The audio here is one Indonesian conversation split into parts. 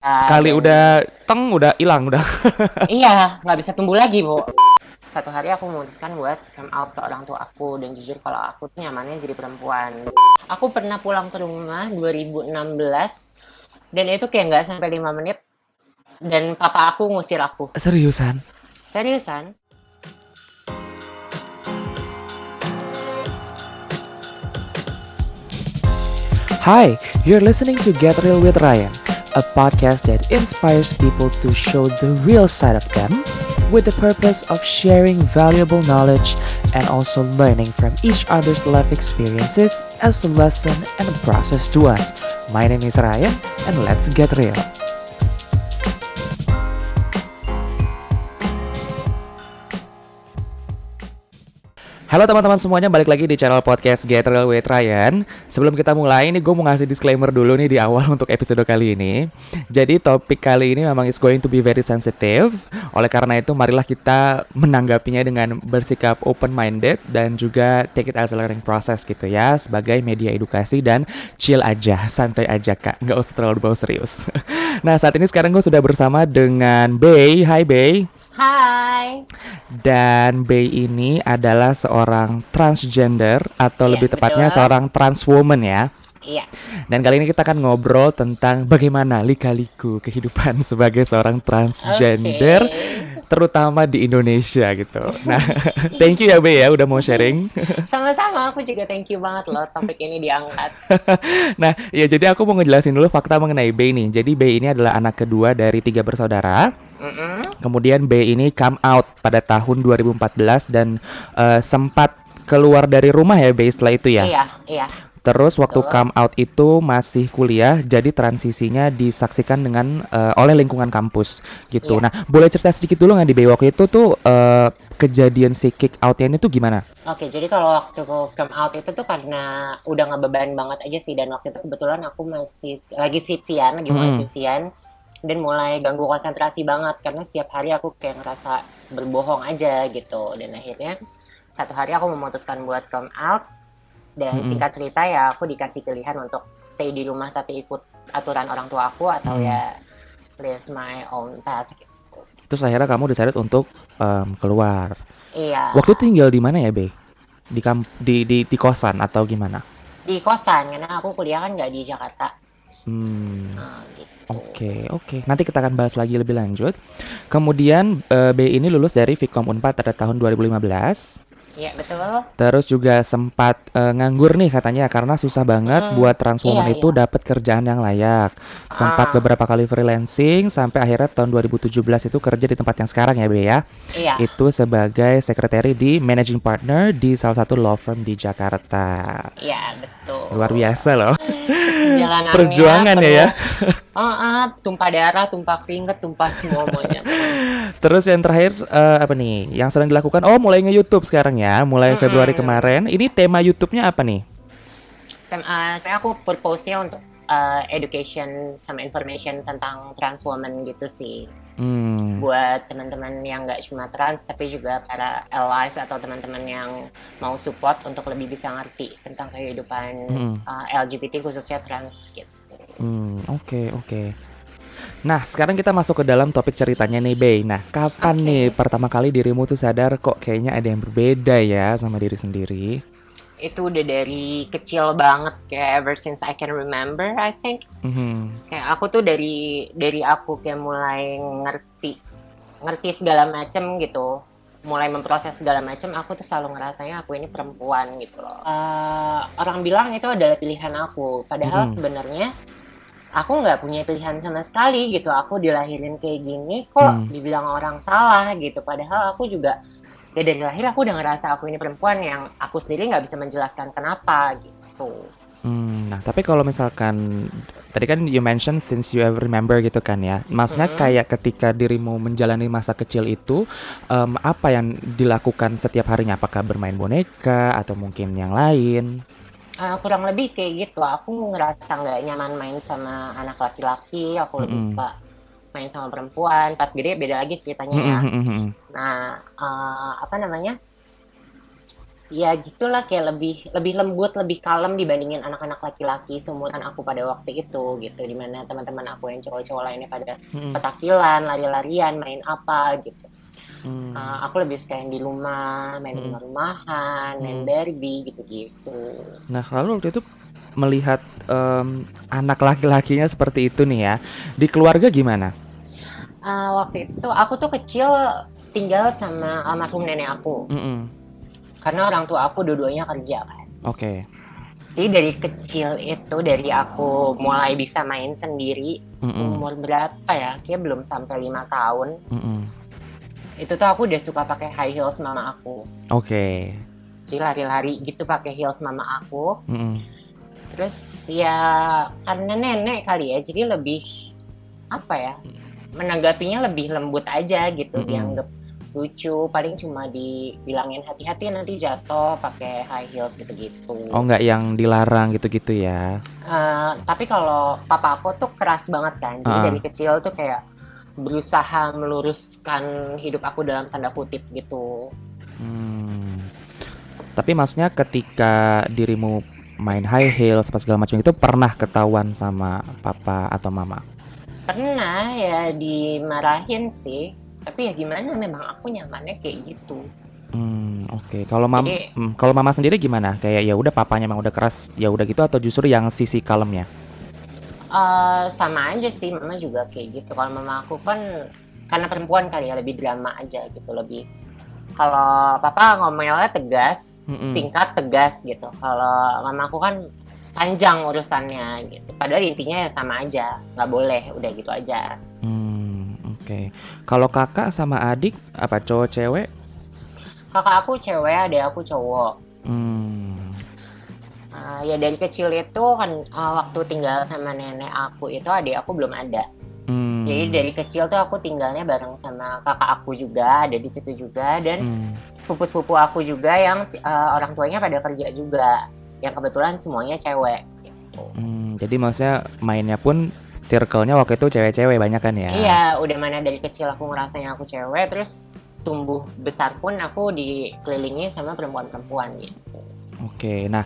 Sekali dan udah teng udah hilang udah. iya nggak bisa tumbuh lagi bu. Satu hari aku memutuskan buat come out ke orang tua aku dan jujur kalau aku tuh nyamannya jadi perempuan. Aku pernah pulang ke rumah 2016 dan itu kayak nggak sampai lima menit dan papa aku ngusir aku. Seriusan? seriusan. Hi, you're listening to Get Real with Ryan, a podcast that inspires people to show the real side of them with the purpose of sharing valuable knowledge and also learning from each other's life experiences as a lesson and a process to us. My name is Ryan, and let's get real. Halo teman-teman semuanya, balik lagi di channel podcast Get Real with Ryan. Sebelum kita mulai, ini gue mau ngasih disclaimer dulu nih di awal untuk episode kali ini. Jadi topik kali ini memang is going to be very sensitive. Oleh karena itu, marilah kita menanggapinya dengan bersikap open-minded Dan juga take it as a learning process gitu ya Sebagai media edukasi dan chill aja, santai aja kak. Nggak usah terlalu bawa serius. Nah saat ini sekarang gue sudah bersama dengan Bay Hai Bay hai. Dan Bay ini adalah seorang transgender atau Iya, lebih tepatnya betul. seorang trans woman ya. iya Dan kali ini kita akan ngobrol tentang bagaimana lika-liku kehidupan sebagai seorang transgender Oke. terutama di Indonesia gitu. Nah, thank you ya Bay ya udah mau sharing. sama-sama aku juga thank you banget loh topik ini diangkat nah, ya jadi aku mau ngejelasin dulu fakta mengenai Bay nih. Jadi Bay ini adalah anak kedua dari tiga bersaudara. Mm-mm. Kemudian B ini come out pada tahun 2014 dan eh, sempat keluar dari rumah ya B setelah itu ya. iya iya Terus waktu Betul. come out itu masih kuliah, jadi transisinya disaksikan dengan eh, oleh lingkungan kampus gitu. Iya. Nah, boleh cerita sedikit dulu nggak di B waktu itu tuh eh, kejadian si kick outnya ini tuh gimana? Oke, jadi kalau waktu come out itu tuh karena udah ngebeban banget aja sih dan waktu itu kebetulan aku masih lagi skripsian, lagi mulai Mm. skripsian dan mulai ganggu konsentrasi banget karena setiap hari aku kayak ngerasa berbohong aja gitu dan akhirnya satu hari aku memutuskan buat come out dan Mm-mm. singkat cerita ya aku dikasih pilihan untuk stay di rumah tapi ikut aturan orang tua aku atau Mm. ya live my own path gitu. Terus akhirnya kamu decided untuk em, keluar. Iya. Waktu tinggal di mana ya, B? Di kam di, di di kosan atau gimana? Di kosan karena aku kuliah kan nggak di Jakarta. Hmm. Nah, Oke, oke. Nanti kita akan bahas lagi lebih lanjut. Kemudian eh, B ini lulus dari Vkom Unpad pada tahun 2015. Iya betul. Terus juga sempat eh, nganggur nih katanya karena susah banget Mm, buat trans woman iya, itu dapat kerjaan yang layak. Sempat Ah. beberapa kali freelancing sampai akhirnya tahun 2017 itu kerja di tempat yang sekarang ya, B ya. Iya. Itu sebagai sekretari di managing partner di salah satu law firm di Jakarta. Iya betul. Luar biasa loh. Perjalanannya Perjuangan ya ya. ah, tumpah darah, tumpah keringet, tumpah semuanya. Terus yang terakhir eh, apa nih? Yang sedang dilakukan? Oh, mulai nge-YouTube sekarang ya, mulai Mm-mm. Februari kemarin. Ini tema YouTube-nya apa nih? Tem- ah, sebenarnya aku purpose-nya untuk ah, education sama information tentang trans woman gitu sih. Hmm. Buat teman-teman yang nggak cuma trans tapi juga para allies atau teman-teman yang mau support untuk lebih bisa ngerti tentang kehidupan Mm-mm. ah, LGBT khususnya trans gitu. Hmm, oke, oke. Nah, sekarang kita masuk ke dalam topik ceritanya nih, Bay. Nah, kapan Oke. nih pertama kali dirimu tuh sadar kok kayaknya ada yang berbeda ya sama diri sendiri? Itu udah dari kecil banget kayak ever since I can remember I think Mhm. kayak aku tuh dari dari aku kayak mulai ngerti ngerti segala macem gitu mulai memproses segala macem aku tuh selalu ngerasanya aku ini perempuan gitu loh Eh, orang bilang itu adalah pilihan aku padahal Mhm. sebenarnya aku nggak punya pilihan sama sekali gitu aku dilahirin kayak gini kok Hmm. dibilang orang salah gitu padahal aku juga ya dari lahir aku udah ngerasa aku ini perempuan yang aku sendiri nggak bisa menjelaskan kenapa gitu Hmm, nah, tapi kalau misalkan tadi kan you mention since you ever remember gitu kan ya. Maksudnya Mhm. kayak ketika dirimu menjalani masa kecil itu em, apa yang dilakukan setiap harinya? Apakah bermain boneka atau mungkin yang lain? Eh, kurang lebih kayak gitu. Aku ngerasa nggak nyaman main sama anak laki-laki. Aku lebih Mm-mm. suka main sama perempuan. Pas gede beda lagi ceritanya ya. Mhm, mhm. Nah, eh, apa namanya? ya gitulah kayak lebih lebih lembut lebih kalem dibandingin anak-anak laki-laki seumuran aku pada waktu itu gitu di mana teman-teman aku yang cowok-cowok lainnya pada Mm-mm. petakilan lari-larian main apa gitu Hmm. Uh, aku lebih suka yang di rumah main Mm-mm. rumah-rumahan main Mm. Barbie gitu-gitu Nah, lalu waktu itu melihat em, anak laki-lakinya seperti itu nih ya, di keluarga gimana? Uh, waktu itu aku tuh kecil tinggal sama almarhum nenek aku Mm-mm. karena orang tua aku dua-duanya kerja kan Oke. jadi dari kecil itu dari aku mulai bisa main sendiri Mm-mm. umur berapa ya kayak belum sampai lima tahun Mm-mm. Itu tuh aku udah suka pakai high heels mama aku Oke. jadi lari-lari gitu pakai heels mama aku Mm-mm. terus ya karena nenek kali ya jadi lebih apa ya menanggapinya lebih lembut aja gitu Mm-mm. dianggap lucu paling cuma dibilangin hati-hati nanti jatuh pakai high heels gitu-gitu Oh, nggak yang dilarang gitu-gitu ya? Eh, tapi kalau papa aku tuh keras banget kan jadi Ah. dari kecil tuh kayak berusaha meluruskan hidup aku dalam tanda kutip gitu Hmm. Tapi maksudnya ketika dirimu main high heels apa segala macam itu pernah ketahuan sama papa atau mama? pernah ya dimarahin sih tapi ya gimana memang aku nyamannya kayak gitu Hmm, oke. Kalau mam, Jadi- hmm, kalau mama sendiri gimana? Kayak ya udah papanya emang udah keras, ya udah gitu atau justru yang sisi kalemnya? Eh, sama aja sih mama juga kayak gitu kalau mama aku kan karena perempuan kali ya lebih drama aja gitu lebih kalau papa ngomelnya tegas Mm-mm. singkat tegas gitu kalau mama aku kan panjang urusannya gitu padahal intinya ya sama aja nggak boleh udah gitu aja Hmm, oke. Kalau kakak sama adik apa cowok cewek? kakak aku cewek adik aku cowok Hmm, Eh, ya dari kecil itu kan eh, waktu tinggal sama nenek aku itu adik aku belum ada hmm, Jadi dari kecil tuh aku tinggalnya bareng sama kakak aku juga, ada di situ juga dan hmm, sepupu-sepupu aku juga yang eh, orang tuanya pada kerja juga. Yang kebetulan semuanya cewek gitu. hmm. Jadi maksudnya mainnya pun circle-nya waktu itu cewek-cewek banyak kan ya? Iya, udah mana dari kecil aku ngerasanya aku cewek terus tumbuh besar pun aku dikelilingi sama perempuan-perempuan gitu. Oke, nah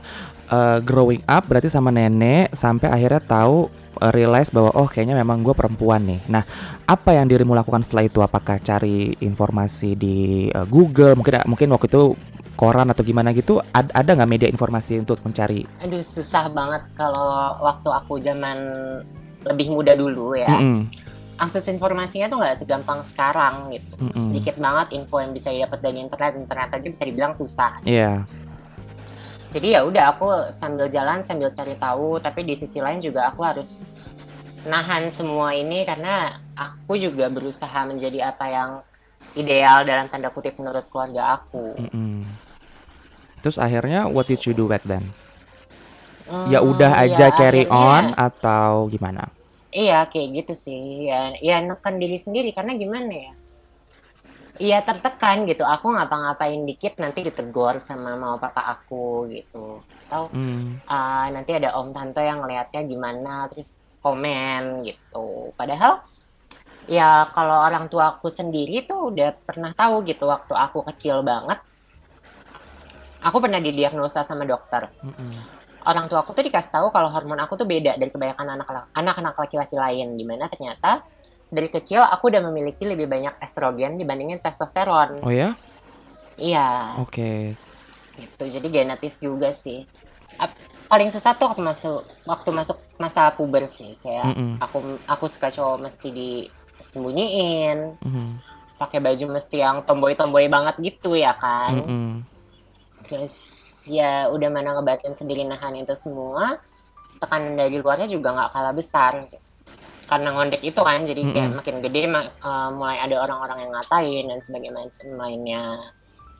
eh, growing up berarti sama nenek sampai akhirnya tahu eh, realize bahwa oh kayaknya memang gue perempuan nih. Nah, apa yang dirimu lakukan setelah itu? Apakah cari informasi di eh, Google? Mungkin mungkin waktu itu koran atau gimana gitu? Ad- ada nggak media informasi untuk mencari? Aduh susah banget kalau waktu aku zaman lebih muda dulu ya. Mm-mm, akses informasinya tuh nggak segampang sekarang gitu. Mm-mm. Sedikit banget info yang bisa didapat dari internet, internet aja bisa dibilang susah. Iya. Jadi ya udah aku sambil jalan sambil cari tahu, tapi di sisi lain juga aku harus nahan semua ini karena aku juga berusaha menjadi apa yang ideal dalam tanda kutip menurut keluarga aku. mm-mm. Terus akhirnya what did you do back then? Hmm, Ya udah aja ya carry on akhirnya- atau gimana? Iya kayak gitu sih. Ya, ya nekan diri sendiri karena gimana ya? Iya tertekan gitu. Aku ngapa-ngapain dikit nanti ditegur sama mama papa aku gitu. Atau Hmm, ah, nanti ada om tante yang ngelihatnya gimana terus komen gitu. Padahal ya kalau orang tua aku sendiri tuh udah pernah tahu gitu waktu aku kecil banget. Aku pernah didiagnosa sama dokter. mm-mm. Orang tua aku tuh dikasih tahu kalau hormon aku tuh beda dari kebanyakan anak anak-anak laki-laki lain. Di mana ternyata dari kecil aku udah memiliki lebih banyak estrogen dibandingin testosteron. Oh ya? Iya, Oke. gitu. Jadi genetis juga sih. Ap- paling susah tuh waktu masuk waktu masuk masa puber sih. Kayak Mm-mm. aku aku suka cowok mesti disembunyiin, Mhm. pakai baju mesti yang tomboy-tomboy banget gitu ya kan. Mm-mm. Terus ya udah mana ngebatin sendiri nahan itu semua, tekanan dari luarnya juga nggak kalah besar. Karena ngondek itu kan, jadi kayak Mm-mm. makin gede ma- eh, mulai ada orang-orang yang ngatain dan sebagainya macam lainnya.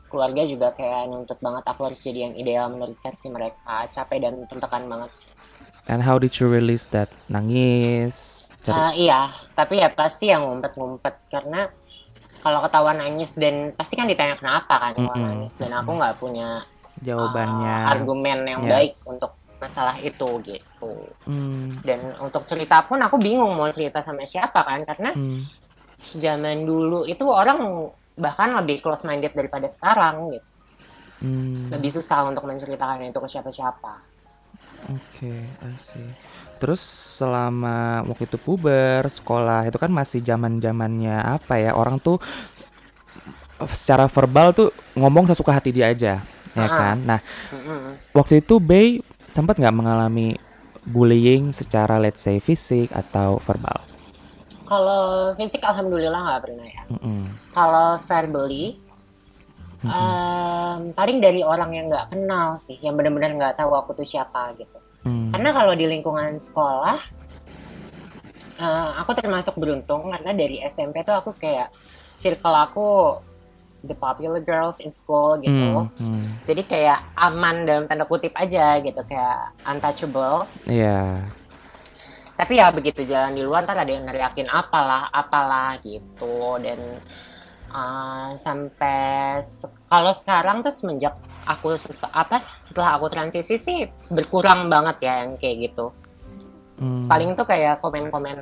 Keluarga juga kayak nuntut banget aku harus jadi yang ideal menurut versi mereka. Capek dan tertekan banget sih. And how did you release that? Nangis? Cari- Eh, iya, tapi ya pasti yang ngumpet-ngumpet karena kalau ketahuan nangis dan pasti kan ditanya kenapa kan kalau Mm-mm. nangis dan aku nggak punya jawabannya. uh, argumen yang Ya. baik untuk masalah itu gitu. Hmm, Dan untuk cerita pun aku bingung mau cerita sama siapa kan karena hmm. zaman dulu itu orang bahkan lebih close minded daripada sekarang gitu. Hmm, lebih susah untuk menceritakan itu ke siapa-siapa Oke, I see. Terus selama waktu itu puber, sekolah, itu kan masih zaman-zamannya apa ya? Orang tuh secara verbal tuh ngomong sesuka hati dia aja, ya Ah. kan? Nah, waktu itu Bey sempat nggak mengalami bullying secara let's say fisik atau verbal? kalau fisik alhamdulillah nggak pernah ya Mm-mm. kalau verbally em, paling dari orang yang nggak kenal sih yang benar-benar nggak tahu aku tuh siapa gitu Hmm. Karena kalau di lingkungan sekolah, eh, aku termasuk beruntung karena dari SMP tuh aku kayak circle aku the popular girls in school gitu. Hmm, hmm. Jadi kayak aman dalam tanda kutip aja gitu, kayak untouchable. Iya. Tapi ya begitu jalan di luar ntar ada yang neriakin apalah, apalah gitu. Dan eh, sampai se- kalau sekarang tuh semenjak aku ses- apa setelah aku transisi sih berkurang banget ya yang kayak gitu. Hmm. paling tuh kayak komen-komen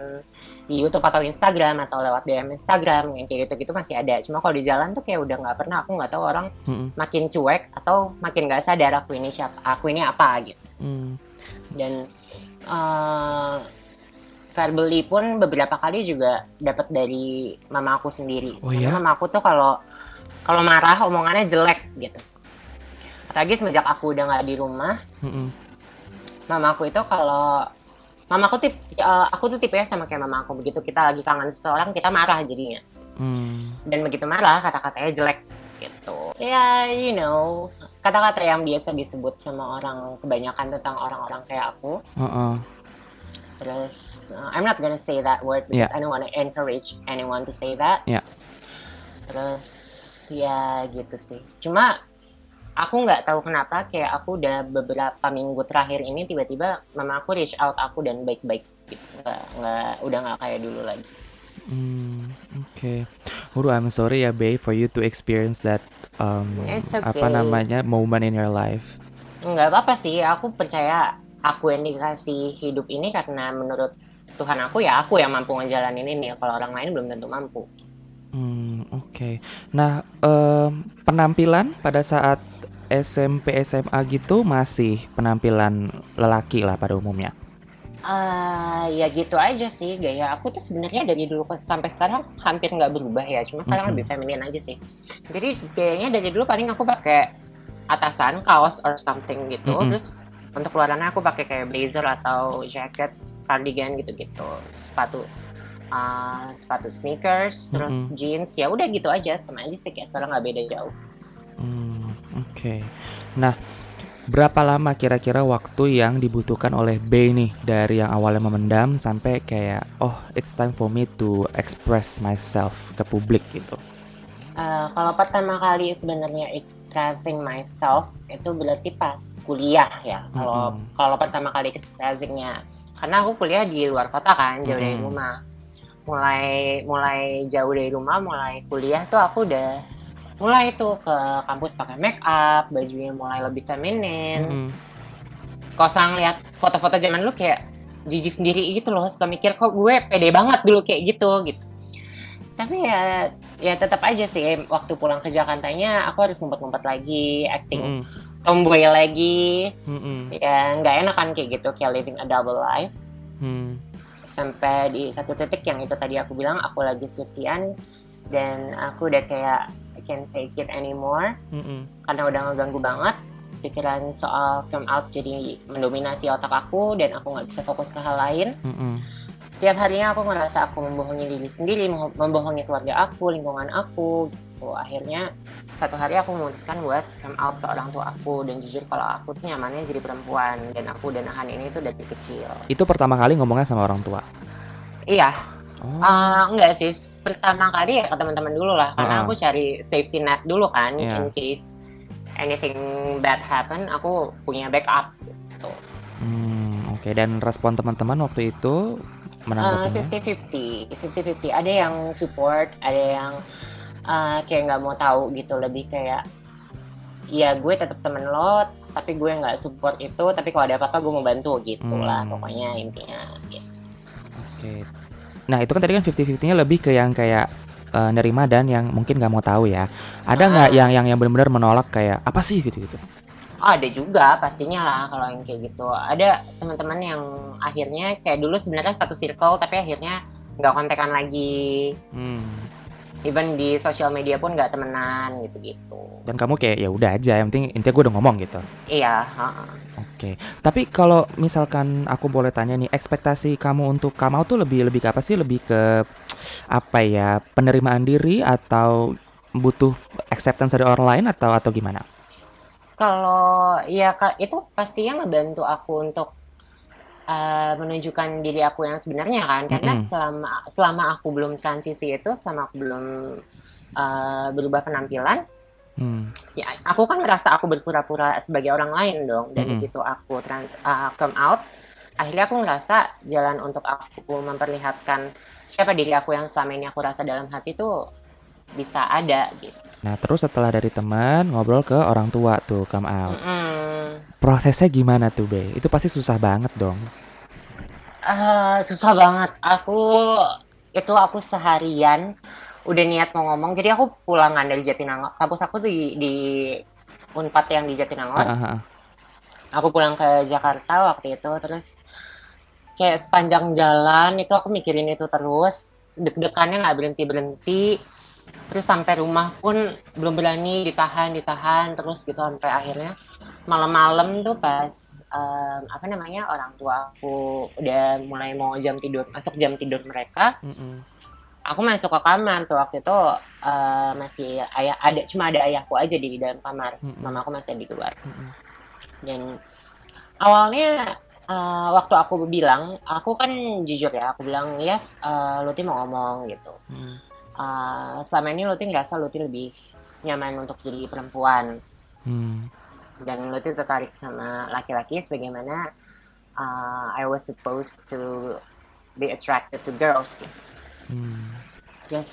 di YouTube atau Instagram atau lewat DM Instagram yang kayak gitu-gitu masih ada. Cuma kalau di jalan tuh kayak udah nggak pernah. Aku nggak tahu orang Mm-mm. makin cuek atau makin nggak sadar aku ini siapa, aku ini apa gitu. Hmm. Dan eh verbally pun beberapa kali juga dapat dari mama aku sendiri. Oh Karena ya? Mama aku tuh kalau kalau marah omongannya jelek gitu. Apalagi semenjak aku udah nggak di rumah, Mm-mm. mama aku itu kalau mama aku tip eh, aku tuh tipe sama kayak mama aku begitu kita lagi kangen seseorang kita marah jadinya. Hmm. dan begitu marah kata-katanya jelek gitu. Ya you know. Kata-kata yang biasa disebut sama orang kebanyakan tentang orang-orang kayak aku. Uh-uh. terus uh, I'm not gonna say that word because I don't want to encourage anyone to say that. Yeah. terus ya gitu sih. Cuma aku nggak tahu kenapa kayak aku udah beberapa minggu terakhir ini tiba-tiba mama aku reach out aku dan baik-baik gitu nggak nggak udah nggak kayak dulu lagi Hmm, oke. Waduh, I'm sorry ya, Bay, for you to experience that um, It's apa okay. namanya moment in your life. nggak apa-apa sih aku percaya aku yang dikasih hidup ini karena menurut Tuhan aku ya aku yang mampu ngejalanin ini kalau orang lain belum tentu mampu Hmm, oke. Nah, em, penampilan pada saat SMP SMA gitu masih penampilan lelaki lah pada umumnya. Ah, ya gitu aja sih gaya aku tuh sebenarnya dari dulu sampai sekarang hampir nggak berubah ya cuma sekarang Mm-mm. lebih feminin aja sih jadi gayanya dari dulu paling aku pakai atasan kaos or something gitu Mm-mm. terus untuk luarannya aku pakai kayak blazer atau jacket cardigan gitu-gitu sepatu ah, sepatu sneakers terus jeans ya udah gitu aja sama aja sih kayak sekarang nggak beda jauh Hmm, oke. Nah, berapa lama kira-kira waktu yang dibutuhkan oleh Bay nih dari yang awalnya memendam sampai kayak oh it's time for me to express myself ke publik gitu. Eh, kalau pertama kali sebenarnya expressing myself itu berarti pas kuliah ya. Kalau Mm-mm. kalau pertama kali expressingnya, karena aku kuliah di luar kota kan, jauh dari Mm-mm. rumah. Mulai mulai jauh dari rumah, mulai kuliah tuh aku udah mulai tuh ke kampus pakai make up, bajunya mulai lebih feminin. Mm-mm. Kalau saya ngeliat foto-foto zaman dulu kayak jijik sendiri gitu loh, suka mikir kok gue pede banget dulu kayak gitu gitu. Tapi ya ya tetap aja sih waktu pulang ke Jakartanya aku harus ngumpet-ngumpet lagi, acting Mm-mm. tomboy lagi. Mm-mm. Ya nggak enak kan kayak gitu, kayak living a double life. Hmm. Sampai di satu titik yang itu tadi aku bilang aku lagi skripsian dan aku udah kayak can't take it anymore. Mm-mm. karena udah ngeganggu banget pikiran soal come out jadi mendominasi otak aku dan aku nggak bisa fokus ke hal lain. Mm-mm. setiap harinya aku ngerasa aku membohongi diri sendiri mem- membohongi keluarga aku lingkungan aku gitu. Akhirnya satu hari aku memutuskan buat come out ke orang tua aku. Dan jujur kalau aku tuh nyamannya jadi perempuan. Dan aku udah nahan ini tuh dari kecil. Itu pertama kali ngomongnya sama orang tua. iya Oh. Ah, enggak sih pertama kali ya ke teman-teman dulu lah karena Uh-uh. aku cari safety net dulu kan Iya. in case anything bad happen aku punya backup gitu Hmm, oke. Dan respon teman-teman waktu itu menanggapinya? 50-50 50-50 ada yang support ada yang eh, kayak nggak mau tahu gitu lebih kayak ya gue tetap temen lo tapi gue nggak support itu tapi kalau ada apa-apa gue mau bantu gitu lah Hmm. pokoknya intinya gitu. Oke. Nah, itu kan tadi kan 50-50-nya lebih ke yang kayak eh, nerima dan yang mungkin nggak mau tahu ya. Ada nggak Ah. yang yang yang benar-benar menolak kayak apa sih gitu-gitu? Oh, ada juga pastinya lah kalau yang kayak gitu. Ada teman-teman yang akhirnya kayak dulu sebenarnya satu circle tapi akhirnya nggak kontekan lagi. Hmm. Even di sosial media pun nggak temenan gitu-gitu. Dan kamu kayak ya udah aja, yang penting intinya gue udah ngomong gitu. Iya, heeh. Oke. Tapi kalau misalkan aku boleh tanya nih, ekspektasi kamu untuk kamu tuh lebih lebih ke apa sih? Lebih ke apa ya? Penerimaan diri atau butuh acceptance dari orang lain atau atau gimana? Kalau ya itu pastinya ngebantu aku untuk eh, menunjukkan diri aku yang sebenarnya kan. Karena Mm-mm. selama selama aku belum transisi itu, selama aku belum eh, berubah penampilan, Hmm. ya aku kan merasa aku berpura-pura sebagai orang lain dong. Dan Mm-mm. begitu aku trans, eh, come out, akhirnya aku ngerasa jalan untuk aku memperlihatkan siapa diri aku yang selama ini aku rasa dalam hati tuh bisa ada gitu. Nah, terus setelah dari teman ngobrol ke orang tua tuh come out. Mm-mm. Prosesnya gimana tuh, Be? Itu pasti susah banget dong. Eh, susah banget. Aku itu aku seharian udah niat mau ngomong. Jadi aku pulangan dari Jatinangor. Kampus aku di di Unpad yang di Jatinangor. Ah, ah, ah. Aku pulang ke Jakarta waktu itu. Terus kayak sepanjang jalan itu aku mikirin itu terus. Deg-degannya nggak berhenti berhenti. Terus sampai rumah pun belum berani ditahan ditahan terus gitu sampai akhirnya malam-malam tuh pas em, apa namanya orang tua aku udah mulai mau jam tidur masuk jam tidur mereka Mm-mm. Aku masuk ke kamar tuh waktu itu eh, masih ayah ada cuma ada ayahku aja di dalam kamar Mm-mm. mama aku masih di luar Mm-mm. dan awalnya eh, waktu aku bilang aku kan jujur ya aku bilang yes eh, Luti mau ngomong gitu Mm. Eh, selama ini Luti ngerasa Luti lebih nyaman untuk jadi perempuan Hmm. dan Luti tertarik sama laki-laki sebagaimana uh, I was supposed to be attracted to girls gitu. Hmm. Yes.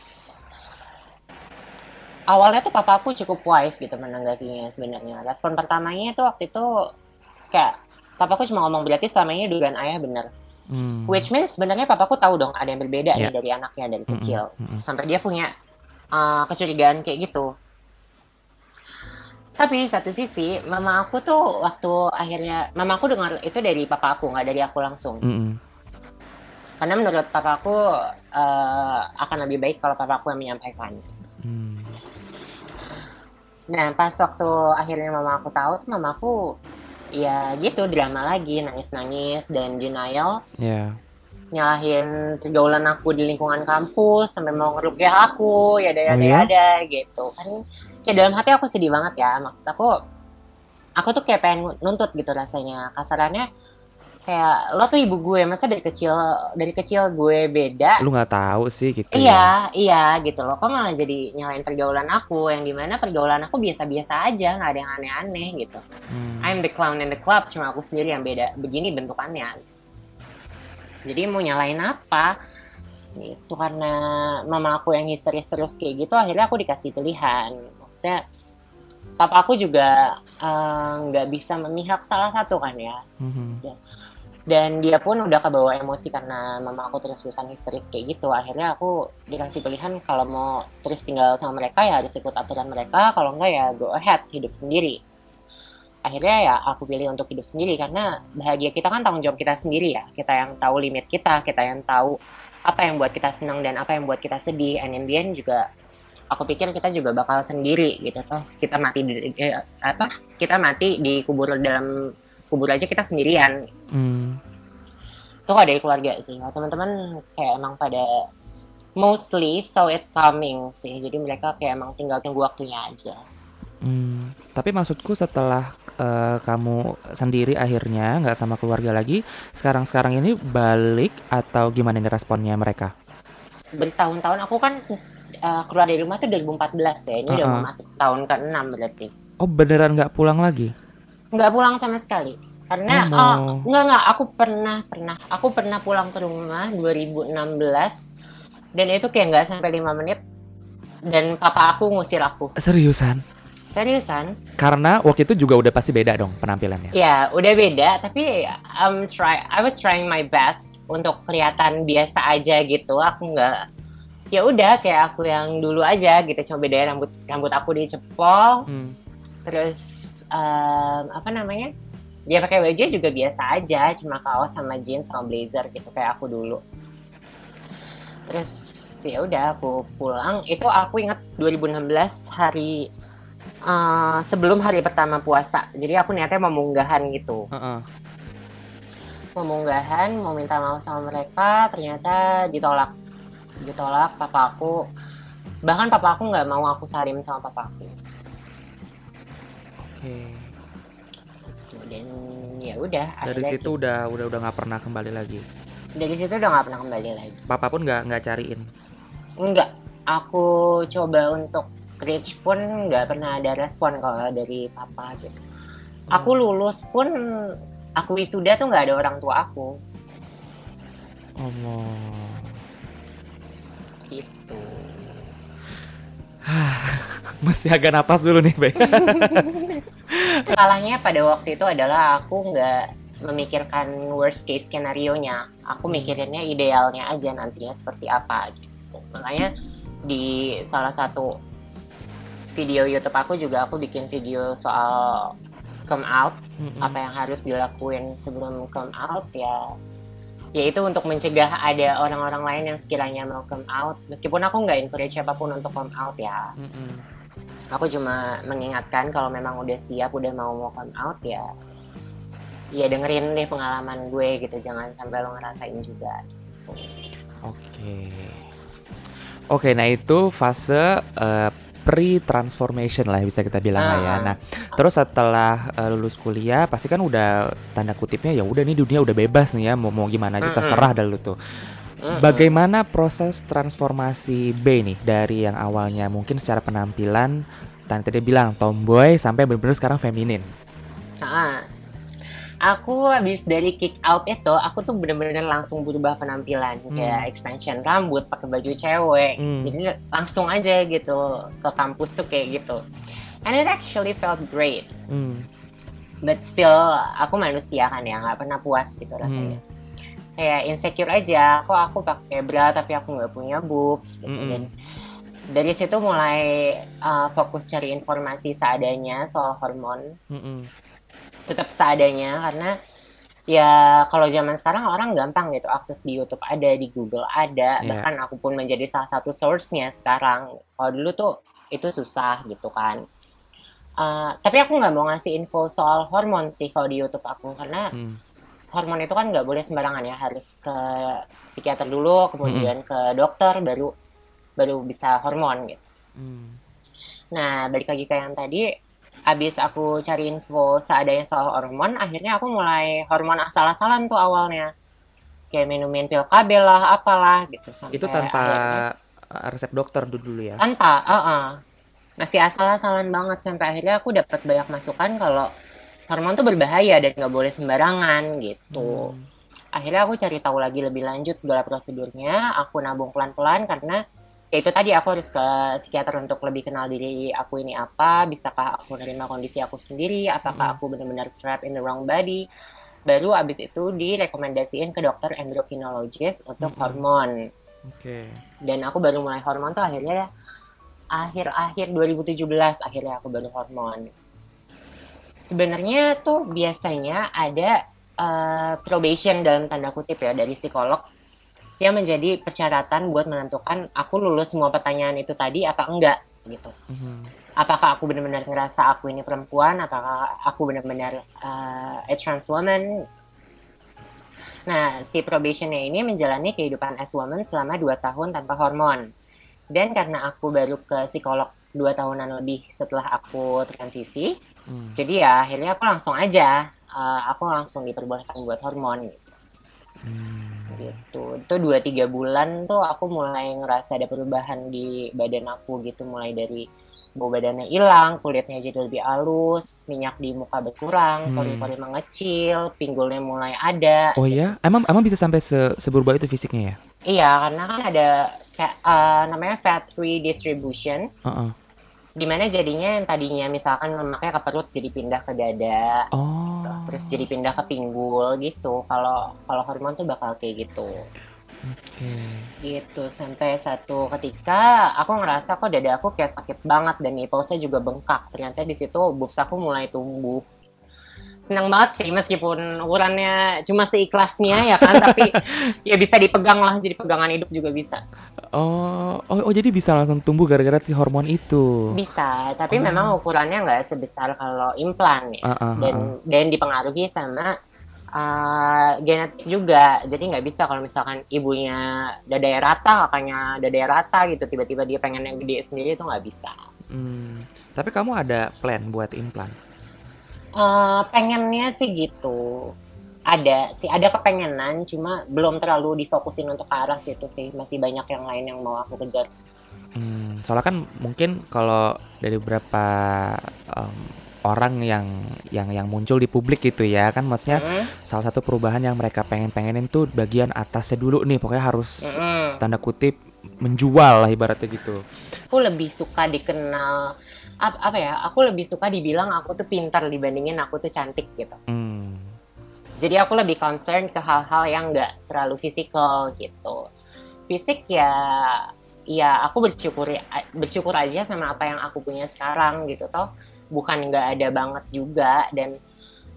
Awalnya tuh papa aku cukup wise gitu menanggapinya sebenarnya. Respon pertamanya itu waktu itu kayak papa aku cuma ngomong berarti selama ini dugaan ayah benar. Hmm. Which means sebenarnya papaku tahu dong ada yang berbeda Ya. nih dari anaknya dari Mm-mm, kecil. mm-mm. Sampai dia punya uh, kecurigaan kayak gitu. Tapi di satu sisi, mama aku tuh waktu akhirnya, mama aku dengar itu dari papa aku, nggak dari aku langsung. Mm-mm. Karena menurut papa aku uh, akan lebih baik kalau papa aku yang menyampaikan. Hmm. Nah, pas waktu akhirnya mama aku tahu tuh mama aku ya gitu drama lagi, nangis-nangis dan denial. Ya. nyalahin pergaulan aku di lingkungan kampus sampai mau ngerukyah aku ya ada ada ada gitu kan kayak dalam hati aku sedih banget ya maksud aku aku tuh kayak pengen nuntut gitu rasanya kasarannya kayak lo tuh ibu gue masa dari kecil dari kecil gue beda Lu nggak tahu sih gitu. ya. iya iya gitu loh kok malah jadi nyalain pergaulan aku yang di mana pergaulan aku biasa-biasa aja nggak ada yang aneh-aneh gitu Hmm. I'm the clown in the club, cuma aku sendiri yang beda. Begini bentukannya. Jadi mau nyalain apa? Itu karena mama aku yang histeris terus kayak gitu, akhirnya aku dikasih pilihan. Maksudnya, papa aku juga eh, nggak bisa memihak salah satu kan ya. Mhm. Dan dia pun udah kebawa emosi karena mama aku terus-terusan histeris kayak gitu. Akhirnya aku dikasih pilihan kalau mau terus tinggal sama mereka ya harus ikut aturan mereka, kalau enggak ya go ahead, hidup sendiri. Akhirnya ya aku pilih untuk hidup sendiri karena bahagia kita kan tanggung jawab kita sendiri ya. Kita yang tahu limit kita kita yang tahu apa yang buat kita senang dan apa yang buat kita sedih. And in the end juga aku pikir kita juga bakal sendiri gitu. Toh kita mati di, eh, apa? Kita mati di kubur dalam kubur aja kita sendirian Hmm. itu kok dari keluarga sih Kalau teman-teman kayak emang pada mostly saw it coming sih jadi mereka kayak emang tinggal tunggu waktunya aja Hmm, tapi maksudku setelah eh, kamu sendiri akhirnya nggak sama keluarga lagi, sekarang-sekarang ini balik atau gimana nih responnya mereka? bertahun-tahun aku kan uh, keluar dari rumah tuh 2014 ya. Ini udah Uh-uh. mau masuk tahun ke-6 berarti. Oh beneran nggak pulang lagi? Nggak pulang sama sekali. Karena Oh, oh, nggak nggak aku pernah pernah aku pernah pulang ke rumah 2016 dan itu kayak nggak sampai 5 menit dan papa aku ngusir aku. Seriusan? Seriusan? Karena waktu itu juga udah pasti beda dong penampilannya. Ya, udah beda tapi I'm try I was trying my best untuk kelihatan biasa aja gitu. Aku nggak ya udah kayak aku yang dulu aja gitu cuma bedanya rambut rambut aku dicepol Hmm. terus em, apa namanya dia pakai baju juga biasa aja cuma kaos sama jeans sama blazer gitu kayak aku dulu. Terus ya udah aku pulang. Itu aku ingat 2016 hari eh, sebelum hari pertama puasa. Jadi aku niatnya mau munggahan gitu. Heeh. mau munggahan mau minta maaf sama mereka ternyata ditolak. Ditolak papa aku. Bahkan papa aku nggak mau aku salim sama papa aku Oke. dan ya udah Dari situ udah udah udah nggak pernah kembali lagi. dari situ udah nggak pernah kembali lagi Papa pun nggak nggak cariin. enggak aku coba untuk reach pun nggak pernah ada respon kalau dari papa gitu aku lulus pun aku wisuda tuh nggak ada orang tua aku Allah. Mesti agak napas dulu nih, Bay. salahnya pada waktu itu adalah aku nggak memikirkan worst case skenario nya aku mikirinnya idealnya aja nantinya seperti apa gitu makanya di salah satu video YouTube aku juga aku bikin video soal come out Mm-mm. apa yang harus dilakuin sebelum come out ya yaitu untuk mencegah ada orang-orang lain yang sekiranya mau come out meskipun aku nggak encourage siapa pun untuk come out ya Mm-mm. aku cuma mengingatkan kalau memang udah siap udah mau mau come out ya ya dengerin deh pengalaman gue gitu jangan sampai lo ngerasain juga Oke. Oke, nah itu fase eh, pre-transformation lah bisa kita bilang lah ya. Ah. Nah, terus setelah eh, lulus kuliah pasti kan udah tanda kutipnya ya udah nih dunia udah bebas nih ya mau mau gimana aja Mm-mm. terserah dah lu tuh. Bagaimana proses transformasi B nih dari yang awalnya mungkin secara penampilan tadi tadi bilang tomboy sampai benar-benar sekarang feminin. Ah. Aku habis dari kick out itu, aku tuh bener-bener langsung berubah penampilan kayak extension rambut, pakai baju cewek. Hmm. Jadi langsung aja gitu ke kampus tuh kayak gitu. And it actually felt great. Hmm. But still aku manusia kan ya, nggak pernah puas gitu rasanya. Kayak insecure aja, kok aku pakai bra tapi aku nggak punya boobs gitu. Mm-mm. Dan dari situ mulai uh, fokus cari informasi seadanya soal hormon Mm-mm. Tetap seadanya karena ya kalau zaman sekarang orang gampang gitu akses di YouTube ada di Google ada Iya. bahkan aku pun menjadi salah satu source-nya sekarang kalau dulu tuh itu susah gitu kan Uh, tapi aku nggak mau ngasih info soal hormon sih kalau di YouTube aku karena Hmm. hormon itu kan nggak boleh sembarangan ya harus ke psikiater dulu kemudian ke dokter baru baru bisa hormon gitu Hmm. Nah, balik lagi ke yang tadi, abis aku cari info seadanya soal hormon, akhirnya aku mulai hormon asal-asalan tuh awalnya. Kayak minumin pil KB lah, apalah gitu. Sampai Itu tanpa akhirnya- uh, resep dokter dulu dulu ya. tanpa, uh-uh. Masih asal-asalan banget sampai akhirnya aku dapat banyak masukan kalau hormon tuh berbahaya dan nggak boleh sembarangan gitu. Hmm. Akhirnya aku cari tahu lagi lebih lanjut segala prosedurnya, aku nabung pelan-pelan karena ya itu tadi aku harus ke psikiater untuk lebih kenal diri aku ini apa, bisakah aku menerima kondisi aku sendiri, apakah Hmm. aku benar-benar trapped in the wrong body. Baru abis itu direkomendasiin ke dokter endocrinologist untuk Mm-mm. hormon. Oke. Dan aku baru mulai hormon tuh akhirnya akhir-akhir 2017 akhirnya aku baru hormon. Sebenarnya tuh biasanya ada eh, probation dalam tanda kutip ya dari psikolog yang menjadi persyaratan buat menentukan aku lulus semua pertanyaan itu tadi apa enggak gitu. Mhm. Apakah aku benar-benar ngerasa aku ini perempuan? Apakah aku benar-benar eh, a trans woman? Nah, si probationnya ini menjalani kehidupan as woman selama 2 tahun tanpa hormon. Dan karena aku baru ke psikolog 2 tahunan lebih setelah aku transisi, Hmm. jadi ya akhirnya aku langsung aja, eh, aku langsung diperbolehkan buat hormon gitu. Hmm. Gitu. Itu 2-3 bulan tuh aku mulai ngerasa ada perubahan di badan aku gitu. Mulai dari bau badannya hilang, kulitnya jadi lebih halus, minyak di muka berkurang, Hmm. pori-pori mengecil, pinggulnya mulai ada. Oh ya, emang emang bisa sampai se seberubah itu fisiknya ya? Iya, karena kan ada eh, namanya fat free distribution, Heeh. di mana jadinya yang tadinya misalkan lemaknya ke perut jadi pindah ke dada, Oh. Terus jadi pindah ke pinggul gitu. Kalau kalau hormon tuh bakal kayak gitu. Oke. gitu sampai satu ketika aku ngerasa kok dada aku kayak sakit banget dan nipplesnya juga bengkak ternyata di situ boobs aku mulai tumbuh senang banget sih meskipun ukurannya cuma seikhlasnya ya kan tapi ya bisa dipegang lah jadi pegangan hidup juga bisa Oh, oh, oh jadi bisa langsung tumbuh gara-gara si hormon itu. bisa tapi Oh. memang ukurannya nggak sebesar kalau implan ya Ah, ah, dan ah. dan dipengaruhi sama uh, genetik juga jadi nggak bisa kalau misalkan ibunya dadanya rata kakaknya dadanya rata gitu tiba-tiba dia pengen yang gede sendiri itu nggak bisa Hmm. Tapi kamu ada plan buat implan? Eh, pengennya sih gitu ada sih ada kepengenan cuma belum terlalu difokusin untuk ke arah situ sih masih banyak yang lain yang mau aku kejar Hmm, soalnya kan mungkin kalau dari beberapa em, orang yang yang yang muncul di publik gitu ya kan maksudnya Mm, salah satu perubahan yang mereka pengen-pengenin tuh bagian atasnya dulu nih pokoknya harus mm-mm. tanda kutip menjual lah ibaratnya gitu. aku lebih suka dikenal apa, apa ya aku lebih suka dibilang aku tuh pintar dibandingin aku tuh cantik gitu. Hmm. jadi aku lebih concern ke hal-hal yang nggak terlalu fisikal gitu. Fisik ya ya aku bersyukur bersyukur aja sama apa yang aku punya sekarang gitu toh. Bukan nggak ada banget juga dan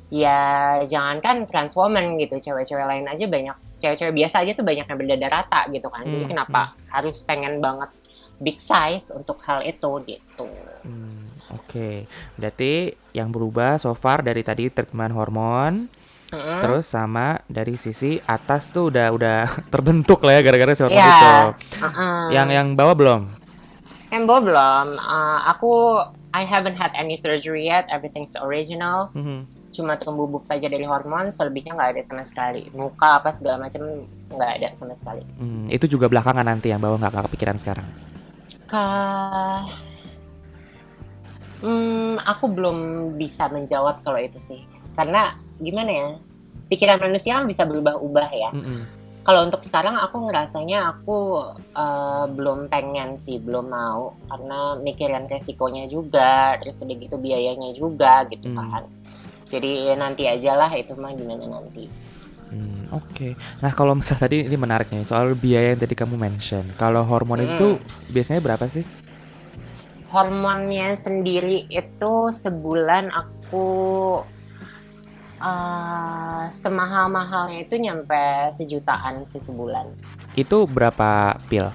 ya jangankan trans woman gitu cewek-cewek lain aja banyak cewek-cewek biasa aja tuh banyak yang berdada rata gitu kan. Jadi Hmm, kenapa harus pengen banget big size untuk hal itu gitu Hmm, Oke, berarti yang berubah so far dari tadi treatment hormon, Mm-mm. terus sama dari sisi atas tuh udah udah terbentuk lah ya gara-gara si hormon Iya. itu. Uh-uh. Yang yang bawah belum? Yang bawah belum. Uh, aku I haven't had any surgery yet. Everything's original. Mhm. Cuma tumbuh bub saja dari hormon. Selebihnya nggak ada sama sekali. Muka apa segala macam nggak ada sama sekali. Hmm, itu juga belakangan nanti yang bawah nggak kepikiran sekarang. Ka... Hmm, aku belum bisa menjawab kalau itu sih. Karena gimana ya? Pikiran manusia kan bisa berubah-ubah ya. Mm-mm. Kalau untuk sekarang aku ngerasanya aku eh, belum pengen sih, belum mau karena mikirin resikonya juga, terus udah gitu biayanya juga gitu Hmm. kan. Jadi nanti aja lah itu mah gimana nanti. Hmm, Oke. Nah kalau misal tadi ini menarik nih soal biaya yang tadi kamu mention. Kalau hormon Hmm. itu biasanya berapa sih? Hormonnya sendiri itu sebulan aku eh, semahal-mahalnya itu nyampe sejutaan sih sebulan. Itu berapa pil?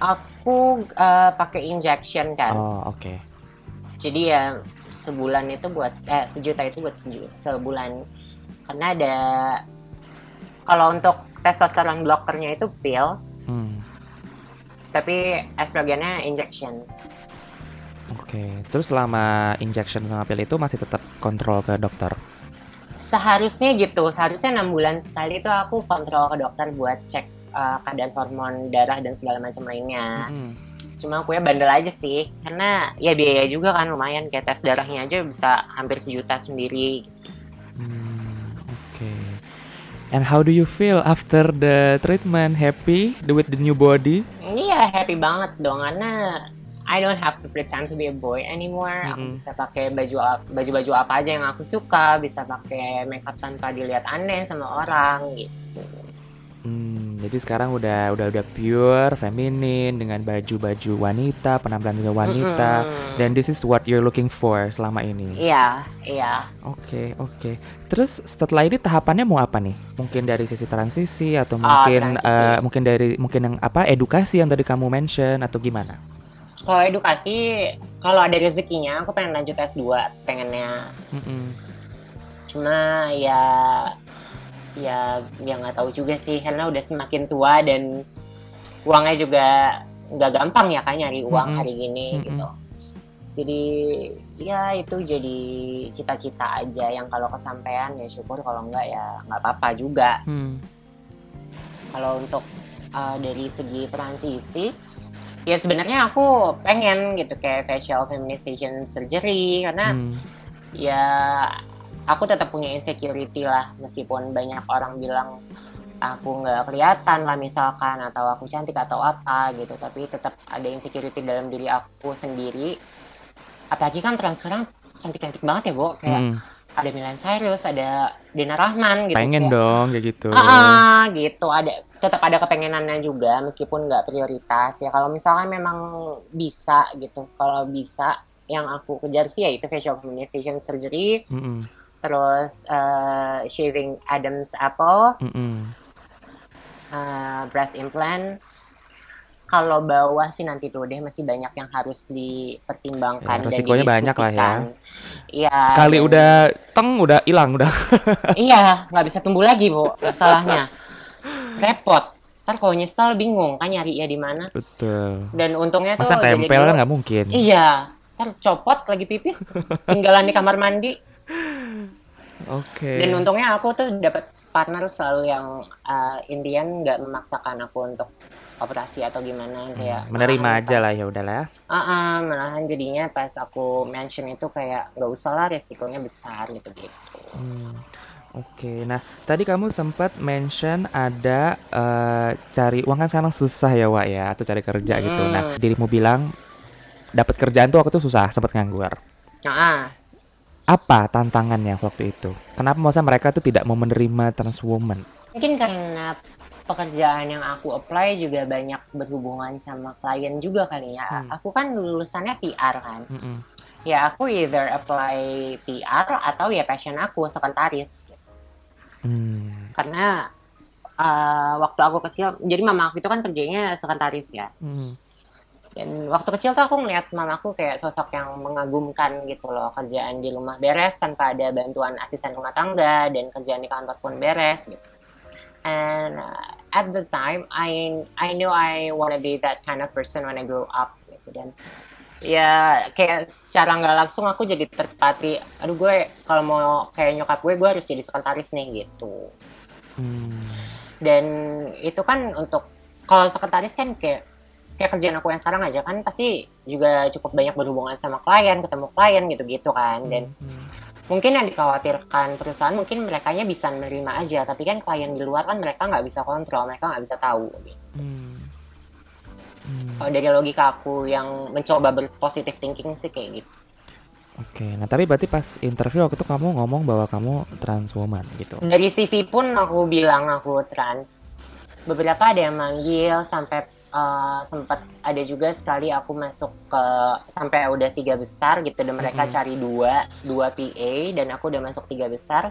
Aku eh, pakai injection kan. Oh oke. jadi ya sebulan itu buat eh sejuta itu buat seju, sebulan karena ada kalau untuk testosteron blockernya itu pil Hmm, tapi estrogennya injection Oke. Terus selama injection sama pil itu masih tetap kontrol ke dokter. seharusnya gitu seharusnya enam bulan sekali itu aku kontrol ke dokter buat cek eh, keadaan hormon darah dan segala macam lainnya Mm-mm. cuma aku ya bandel aja sih karena ya biaya juga kan lumayan kayak tes darahnya aja bisa hampir sejuta sendiri And how do you feel after the treatment? Happy with the new body? Iya happy banget dong karena I don't have to pretend to be a boy anymore. Aku Mm-mm. bisa pakai baju baju-baju apa aja yang aku suka, bisa pakai makeup tanpa dilihat aneh sama orang gitu. Hmm, jadi sekarang udah udah udah pure, feminin dengan baju-baju wanita, penampilan juga wanita. Mm-mm. Dan this is what you're looking for selama ini. Iya, iya. Oke, oke. Terus setelah ini tahapannya mau apa nih? Mungkin dari sisi transisi atau Ah, mungkin transisi. eh, mungkin dari mungkin yang apa edukasi yang tadi kamu mention atau gimana? Kalau edukasi, kalau ada rezekinya, aku pengen lanjut S2, pengennya. Mm-mm. Cuma ya, ya, ya nggak tahu juga sih, karena udah semakin tua dan uangnya juga nggak gampang ya kan nyari uang Mm-mm. hari gini Mm-mm. gitu. Jadi ya itu jadi cita-cita aja yang kalau kesampaian ya syukur kalau enggak ya nggak apa-apa juga. Hmm. Kalau untuk uh, dari segi transisi ya sebenarnya aku pengen gitu kayak facial feminization surgery karena Hmm. ya aku tetap punya insecurity lah meskipun banyak orang bilang aku nggak kelihatan lah misalkan atau aku cantik atau apa gitu tapi tetap ada insecurity dalam diri aku sendiri apalagi kan trans sekarang cantik-cantik banget ya Bo kayak Hmm. ada Milan Cyrus, ada Dina Rahman gitu. Pengen kayak, dong kayak gitu. Ah, ah, gitu ada tetap ada kepengenannya juga meskipun nggak prioritas ya kalau misalnya memang bisa gitu kalau bisa yang aku kejar sih ya itu facial feminization surgery Mm-mm. Terus eh, shaving Adam's apple Mm-mm. eh, breast implant kalau bawah sih nanti tuh deh masih banyak yang harus dipertimbangkan Ya, dan resikonya banyak lah ya. Iya. Sekali dan- udah teng udah hilang udah. Iya, nggak bisa tumbuh lagi bu, masalahnya. Repot. Ntar kalau nyesel bingung kan nyari ya di mana. Betul. Dan untungnya tuh Masa jadi tempel kan nggak mungkin. Iya. Ntar copot lagi pipis, tinggalan di kamar mandi. Oke. Dan untungnya aku tuh dapat partner selalu yang uh, Indian nggak memaksakan aku untuk operasi atau gimana kayak Menerima malahan aja pas- lah ya udahlah. Ah, ah, malahan jadinya pas aku mention itu kayak nggak usah lah resikonya besar gitu gitu. Hmm, Oke, nah tadi kamu sempat mention ada eh, cari uang kan sekarang susah ya Wak ya, atau cari kerja gitu. Nah Hmm. dirimu bilang dapat kerjaan tuh waktu itu susah, sempat nganggur. Nah, ah, Apa tantangannya waktu itu? Kenapa masa mereka tuh tidak mau menerima trans woman? mungkin karena pekerjaan yang aku apply juga banyak berhubungan sama klien juga kali ya. Hmm. Aku kan lulusannya PR kan. Mm-mm. Ya aku either apply PR atau ya passion aku sekretaris. Hmm. Karena uh, waktu aku kecil, jadi mama aku itu kan kerjanya sekretaris ya. Hmm. Dan waktu kecil tuh aku ngeliat mamaku kayak sosok yang mengagumkan gitu loh. Kerjaan di rumah beres tanpa ada bantuan asisten rumah tangga dan kerjaan di kantor pun beres gitu. And uh, at the time, I I knew I wanna be that kind of person when I grow up gitu. Dan ya kayak secara nggak langsung aku jadi terpatri. Aduh gue kalau mau kayak nyokap gue, gue harus jadi sekretaris nih gitu. Hmm. Dan itu kan untuk kalau sekretaris kan kayak kayak kerjaan aku yang sekarang aja kan pasti juga cukup banyak berhubungan sama klien, ketemu klien gitu-gitu kan. Dan Hmm. mungkin yang dikhawatirkan perusahaan mungkin mereka bisa menerima aja, tapi kan klien di luar kan mereka nggak bisa kontrol, mereka nggak bisa tahu. Gitu. Hmm. Hmm. Kalau dari logika aku yang mencoba berpositif thinking sih kayak gitu. Oke, nah tapi berarti pas interview waktu itu kamu ngomong bahwa kamu trans woman gitu. Dari CV pun aku bilang aku trans. Beberapa ada yang manggil sampai uh, sempat ada juga sekali aku masuk ke sampai udah tiga besar gitu dan mereka Mhm. cari dua dua PA dan aku udah masuk tiga besar.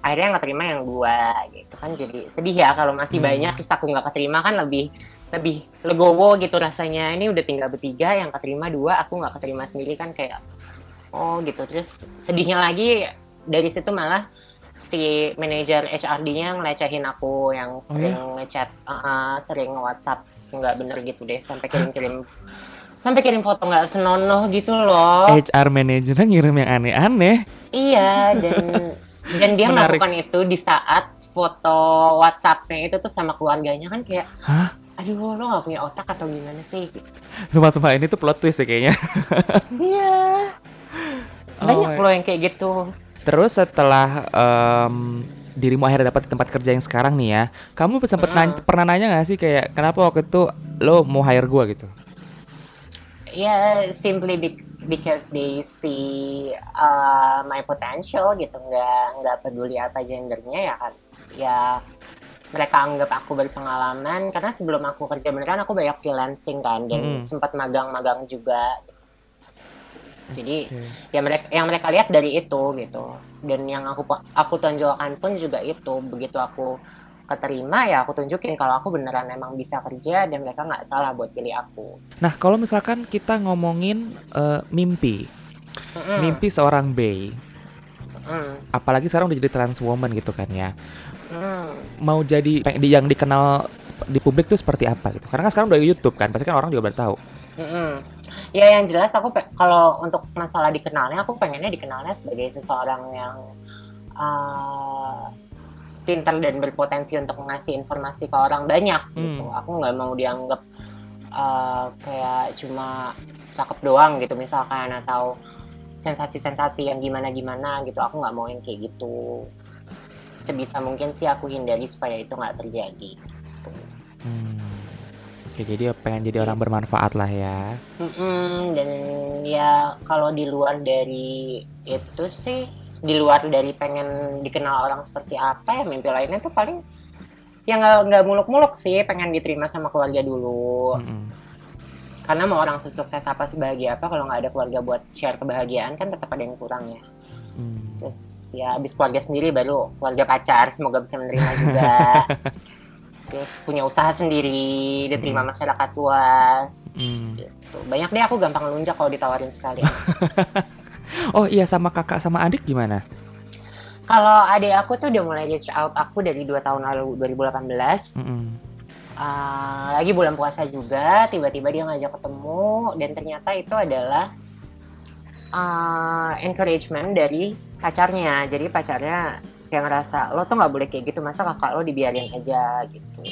Akhirnya nggak terima yang dua gitu kan jadi sedih ya kalau masih Hmm. banyak terus aku nggak keterima kan lebih lebih legowo gitu rasanya ini udah tinggal bertiga yang keterima dua aku nggak keterima sendiri kan kayak oh gitu terus sedihnya lagi dari situ malah si manajer HRD-nya ngelecehin aku yang sering ngechat, uh, uh, sering WhatsApp nggak bener gitu deh, sampai kirim-kirim, sampai kirim foto nggak senonoh gitu loh. HR manajernya ngirim yang aneh-aneh. Iya dan dan dia Menarik. melakukan itu di saat foto WhatsApp-nya itu tuh sama keluarganya kan kayak, Hah? aduh lo nggak punya otak atau gimana sih? Sumpah-sumpah ini tuh plot twist ya kayaknya. Iya, banyak Oh, loh yang kayak gitu. Terus setelah em, dirimu akhirnya dapat tempat kerja yang sekarang nih ya, kamu sempet nanya- Mm-mm. pernah nanya gak sih kayak kenapa waktu itu lo mau hire gua gitu? Ya, simply be- because they see uh, my potential gitu, nggak nggak peduli apa gendernya ya kan. Ya mereka anggap aku berpengalaman karena sebelum aku kerja beneran aku banyak freelancing kan dan Mm-mm. sempat magang-magang juga. Jadi Oke. ya mereka yang mereka lihat dari itu gitu. Dan yang aku aku tonjolkan pun juga itu. Begitu aku keterima ya aku tunjukin kalau aku beneran emang bisa kerja dan mereka nggak salah buat pilih aku. Nah kalau misalkan kita ngomongin eh, mimpi, Mm-mm. mimpi seorang Bay, Mm. apalagi sekarang udah jadi trans woman gitu kan ya, Mm. mau jadi yang dikenal di publik tuh seperti apa gitu? Karena kan sekarang udah YouTube kan, pasti kan orang juga udah tahu. Mm-mm. Ya yang jelas aku pe- kalau untuk masalah dikenalnya aku pengennya dikenalnya sebagai seseorang yang uh, pintar dan berpotensi untuk ngasih informasi ke orang banyak gitu. Hmm. Aku nggak mau dianggap uh, kayak cuma cakep doang gitu misalkan atau sensasi-sensasi yang gimana-gimana gitu. Aku nggak mau yang kayak gitu. Sebisa mungkin sih aku hindari supaya itu nggak terjadi. Gitu. Hmm. Oke, jadi pengen jadi orang bermanfaat lah ya. Mm-mm, dan ya kalau di luar dari itu sih di luar dari pengen dikenal orang seperti apa ya mimpi lainnya tuh paling ya nggak muluk-muluk sih pengen diterima sama keluarga dulu Mm-mm. karena mau orang sesukses apa sebahagia apa kalau nggak ada keluarga buat share kebahagiaan kan tetap ada yang kurang ya Mm. terus ya habis keluarga sendiri baru keluarga pacar semoga bisa menerima juga terus punya usaha sendiri diterima masyarakat luas Mm. gitu. banyak deh aku gampang lunjak kalau ditawarin sekali Oh iya sama kakak sama adik gimana? kalau adik aku tuh udah mulai reach out aku dari dua tahun lalu 2018 Mm-mm. Uh, lagi bulan puasa juga tiba-tiba dia ngajak ketemu dan ternyata itu adalah uh, encouragement dari pacarnya jadi pacarnya yang ngerasa lo tuh nggak boleh kayak gitu masa kakak lo dibiarin aja gitu.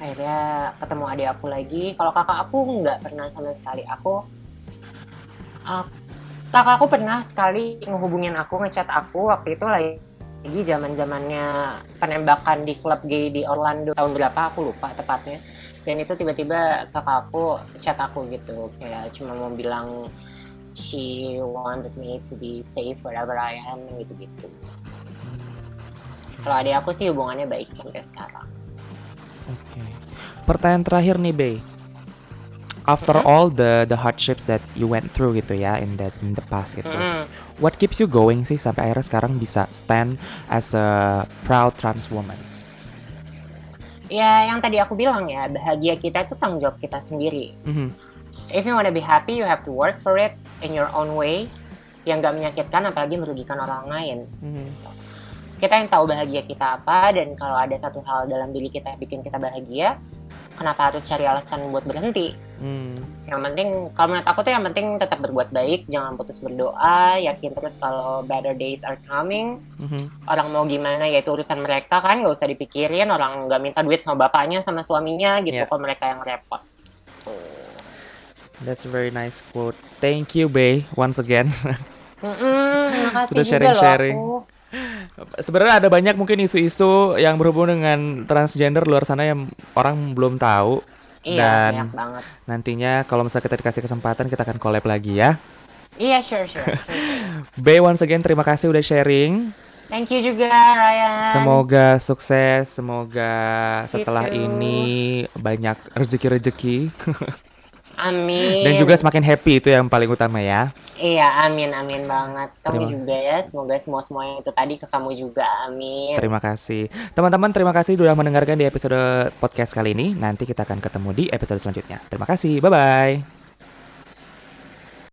Akhirnya ketemu adik aku lagi. Kalau kakak aku nggak pernah sama sekali. Aku uh, kakak aku pernah sekali ngehubungin aku ngechat aku waktu itu lagi zaman zamannya penembakan di klub gay di Orlando. Tahun berapa? Aku lupa tepatnya. Dan itu tiba-tiba kakak aku chat aku gitu. Kayak cuma mau bilang she wanted me to be safe wherever I am gitu gitu kalau adik aku sih hubungannya baik sampai sekarang Oke. Pertanyaan terakhir nih, Bey. After Mhm. all the the hardships that you went through gitu ya in that in the past gitu. Mm. What keeps you going sih sampai akhirnya sekarang bisa stand as a proud trans woman? ya yang tadi aku bilang ya bahagia kita itu tanggung jawab kita sendiri Mhm. If you wanna be happy you have to work for it in your own way yang gak menyakitkan apalagi merugikan orang lain Mhm. kita yang tahu bahagia kita apa dan kalau ada satu hal dalam diri kita yang bikin kita bahagia kenapa harus cari alasan buat berhenti Hmm. yang penting kalau menurut aku tuh yang penting tetap berbuat baik jangan putus berdoa yakin terus kalau better days are coming Mhm. orang mau gimana ya itu urusan mereka kan nggak usah dipikirin orang nggak minta duit sama bapaknya sama suaminya gitu Yeah. kok mereka yang repot Tuh. That's a very nice quote. Thank you, Bey, once again. Mm-mm, Sudah sharing-sharing. Sebenarnya ada banyak mungkin isu-isu yang berhubungan dengan transgender luar sana yang orang belum tahu. iya Dan- banyak banget Nantinya kalau misalnya kita dikasih kesempatan kita akan collab lagi ya. iya sure sure, sure. Bey once again terima kasih udah sharing. thank you juga Ryan Semoga sukses, semoga setelah Gitu. ini banyak rezeki-rezeki amin dan juga semakin happy itu yang paling utama ya. Iya, amin, amin banget. Kamu Terima- juga ya, semoga semua semua yang itu tadi ke kamu juga, amin. Terima kasih. Teman-teman terima kasih sudah mendengarkan di episode podcast kali ini. Nanti kita akan ketemu di episode selanjutnya. Terima kasih. Bye bye.